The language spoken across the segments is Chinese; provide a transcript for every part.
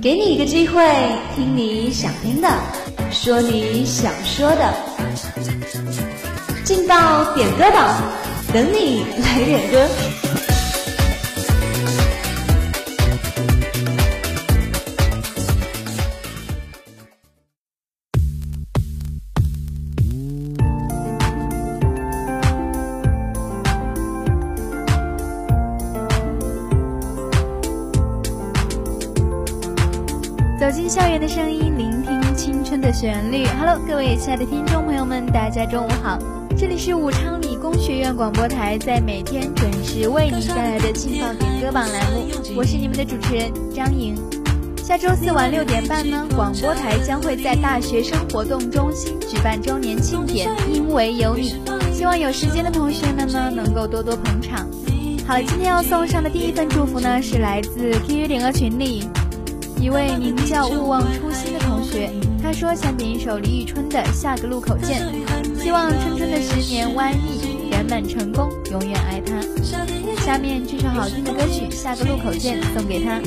给你一个机会，听你想听的，说你想说的，进到点歌榜，等你来点歌。走进校园的声音，聆听青春的旋律。Hello，各位亲爱的听众朋友们，大家中午好！这里是武昌理工学院广播台，在每天准时为您带来的劲爆点歌榜栏目，我是你们的主持人张莹。下周四晚六点半呢，广播台将会在大学生活动中心举办周年庆典，因为有你，希望有时间的同学们呢能够多多捧场。好了，今天要送上的第一份祝福呢，是来自 QQ 点歌群里。一位名叫勿忘初心的同学，他说想点一首李宇春的《下个路口见》，希望春春的十年万亿圆满成功，永远爱他。下面这首好听的歌曲《下个路口见》送给他。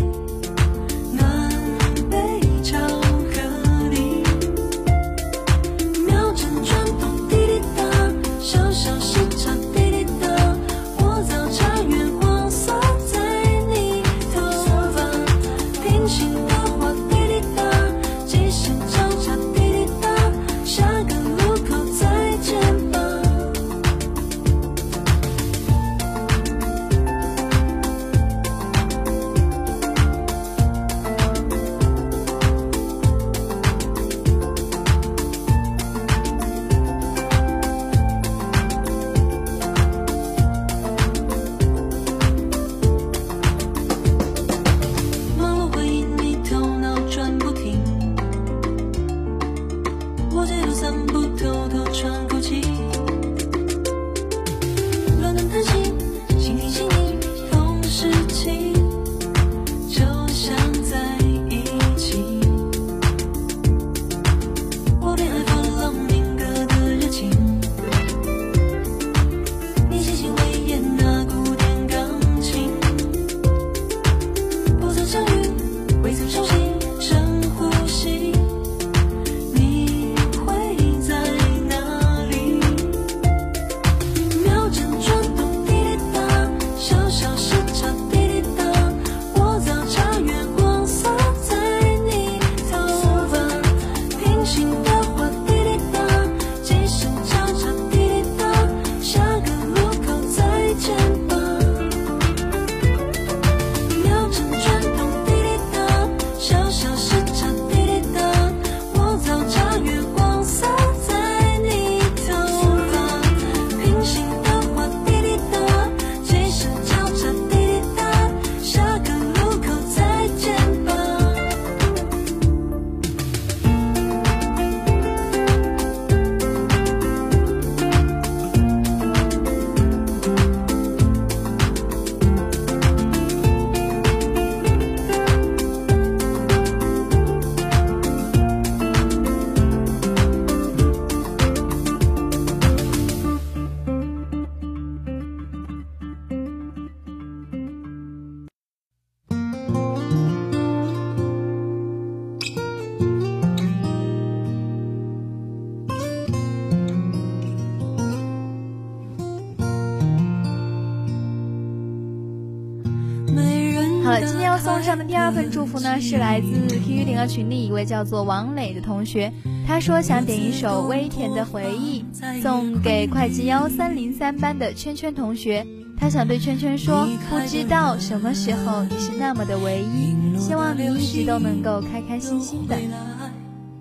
送上的第二份祝福呢，是来自 QQ 零二群里一位叫做王磊的同学。他说想点一首《微甜的回忆》，送给会计幺三零三班的圈圈同学。他想对圈圈说，不知道什么时候你是那么的唯一，希望你一直都能够开开心心的。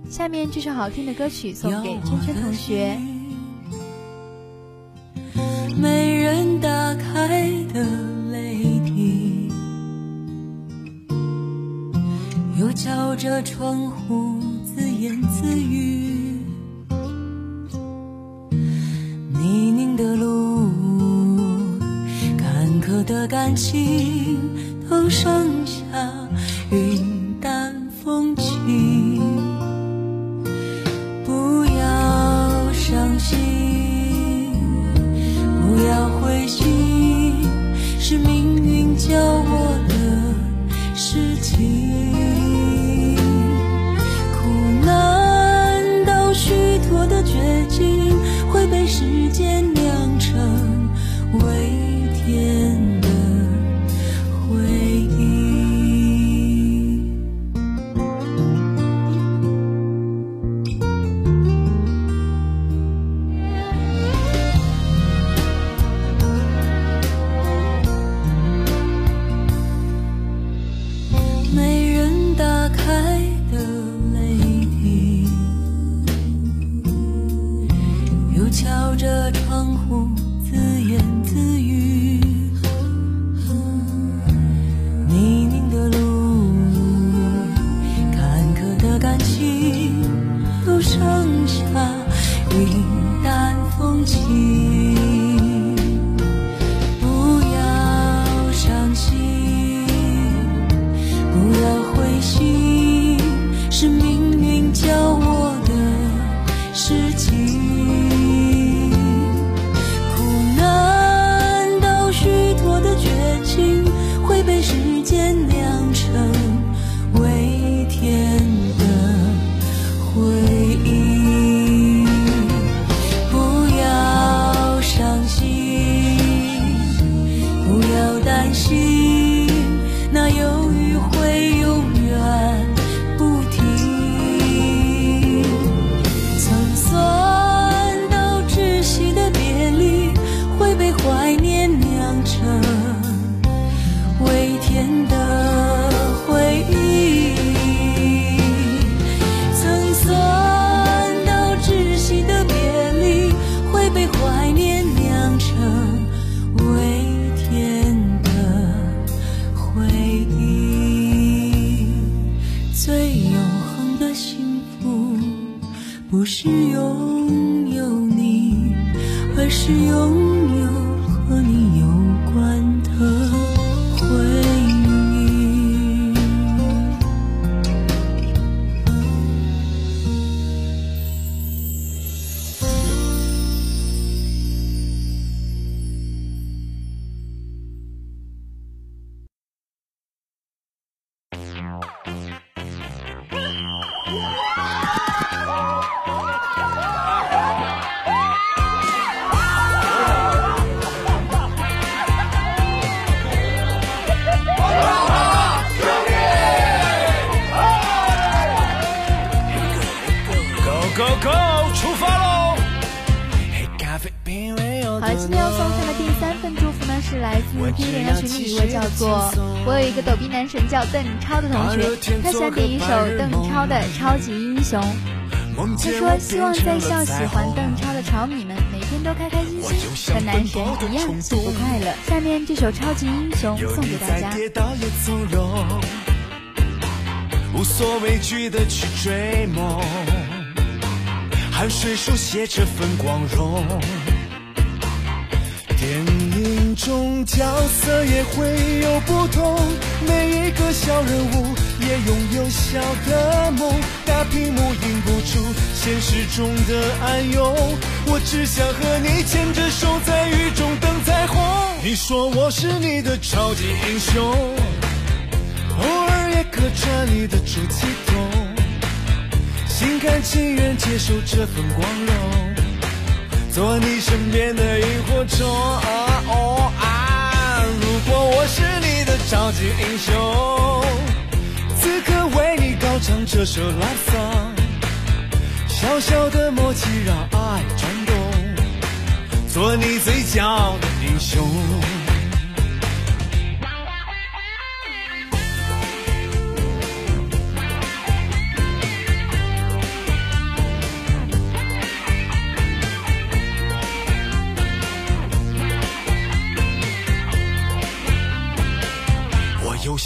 下面这首好听的歌曲送给圈圈同学。没人打开的敲着窗户自言自语。泥泞的路，坎坷的感情，都剩下云淡风轻。不要伤心。不要灰心，是命运教是永今天要送上的第三份祝福呢，是来自听联的群里一位叫做我有一个逗比男神叫邓超的同学，他想点一首邓超的《超级英雄》。他说希望在校喜欢邓超的潮迷们每天都开开心心，和男神一样幸福快乐。下面这首《超级英雄》送给大家。无所畏惧的去追梦，汗水书写这份光荣。电影中角色也会有不同，每一个小人物也拥有小的梦。大屏幕映不出现实中的暗涌，我只想和你牵着手在雨中等彩虹。你说我是你的超级英雄，偶尔也客串你的出气筒，心甘情愿接受这份光荣。做你身边的萤火虫。如果我是你的超级英雄，此刻为你高唱这首 love song，小小的默契让爱转动，做你最骄傲的英雄。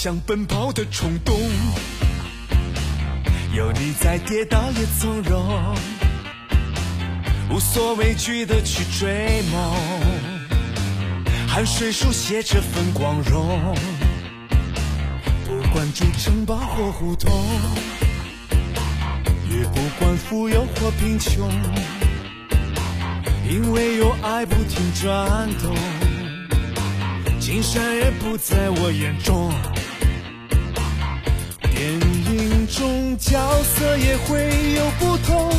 想奔跑的冲动，有你在，跌倒也从容，无所畏惧的去追梦，汗水书写这份光荣，不管住城堡或胡同，也不管富有或贫穷，因为有爱不停转动。金山也不在我眼中。角色也会有不同，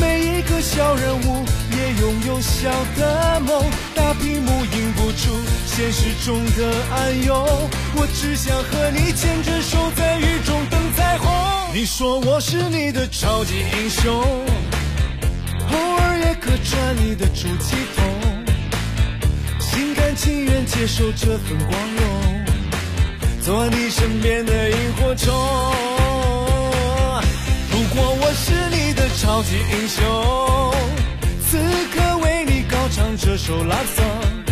每一个小人物也拥有小的梦。大屏幕映不出现实中的暗涌，我只想和你牵着手在雨中等彩虹。你说我是你的超级英雄，偶尔也客串你的出气筒。心甘情愿接受这份光荣，做你身边的萤火虫。是你的超级英雄，此刻为你高唱这首 love song，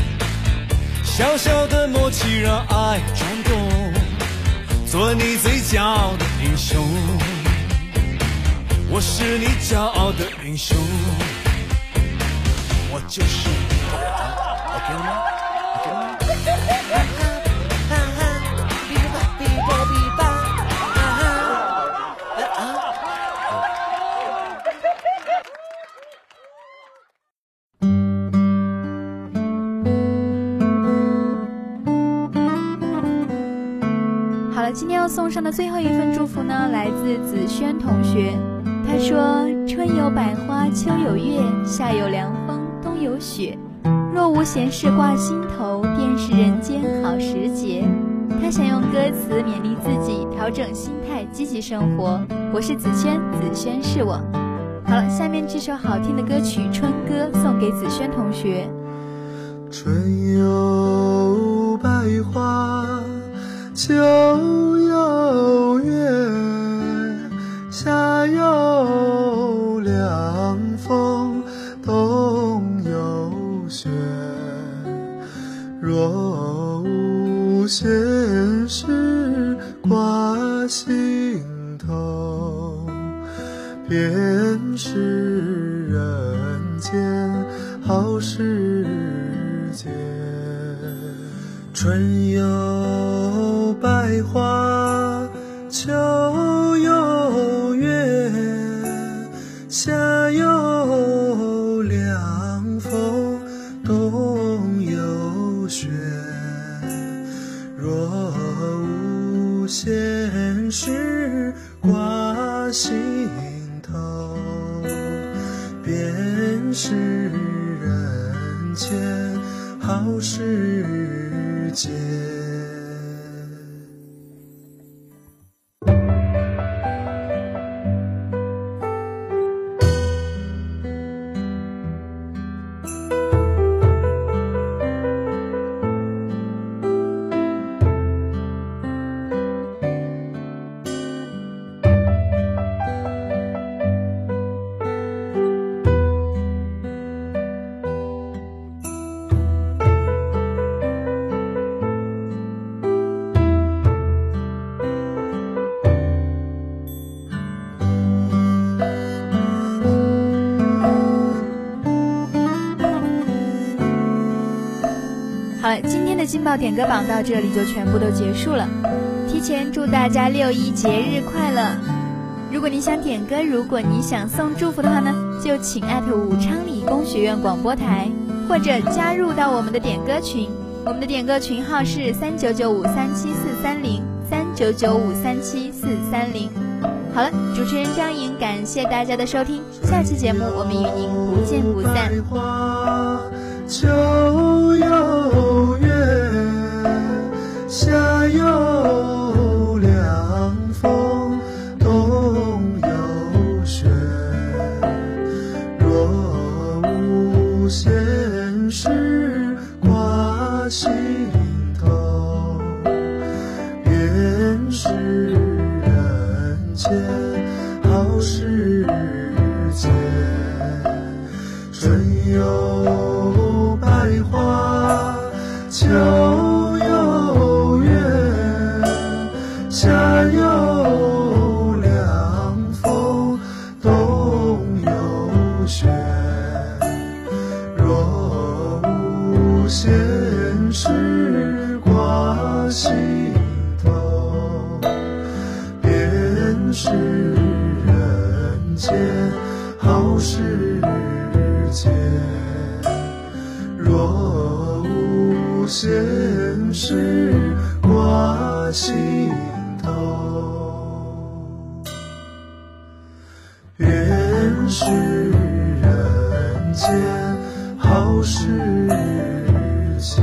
小小的默契让爱转动，做你最骄傲的英雄。我是你骄傲的英雄，我就是。送上的最后一份祝福呢，来自子轩同学。他说：“春有百花，秋有月，夏有凉风，冬有雪。若无闲事挂心头，便是人间好时节。”他想用歌词勉励自己，调整心态，积极生活。我是子轩，子轩是我。好了，下面这首好听的歌曲《春歌》送给子轩同学。春有百花，秋有若无闲事挂心头，便是今天的劲爆点歌榜到这里就全部都结束了。提前祝大家六一节日快乐！如果你想点歌，如果你想送祝福的话呢，就请艾特武昌理工学院广播台，或者加入到我们的点歌群。我们的点歌群号是三九九五三七四三零三九九五三七四三零。好了，主持人张颖，感谢大家的收听，下期节目我们与您不见不散。夏有凉风，冬有雪。若无闲事挂心头，便是人间好时节。春有间好时节。若无闲事挂心头，便是人间好时节。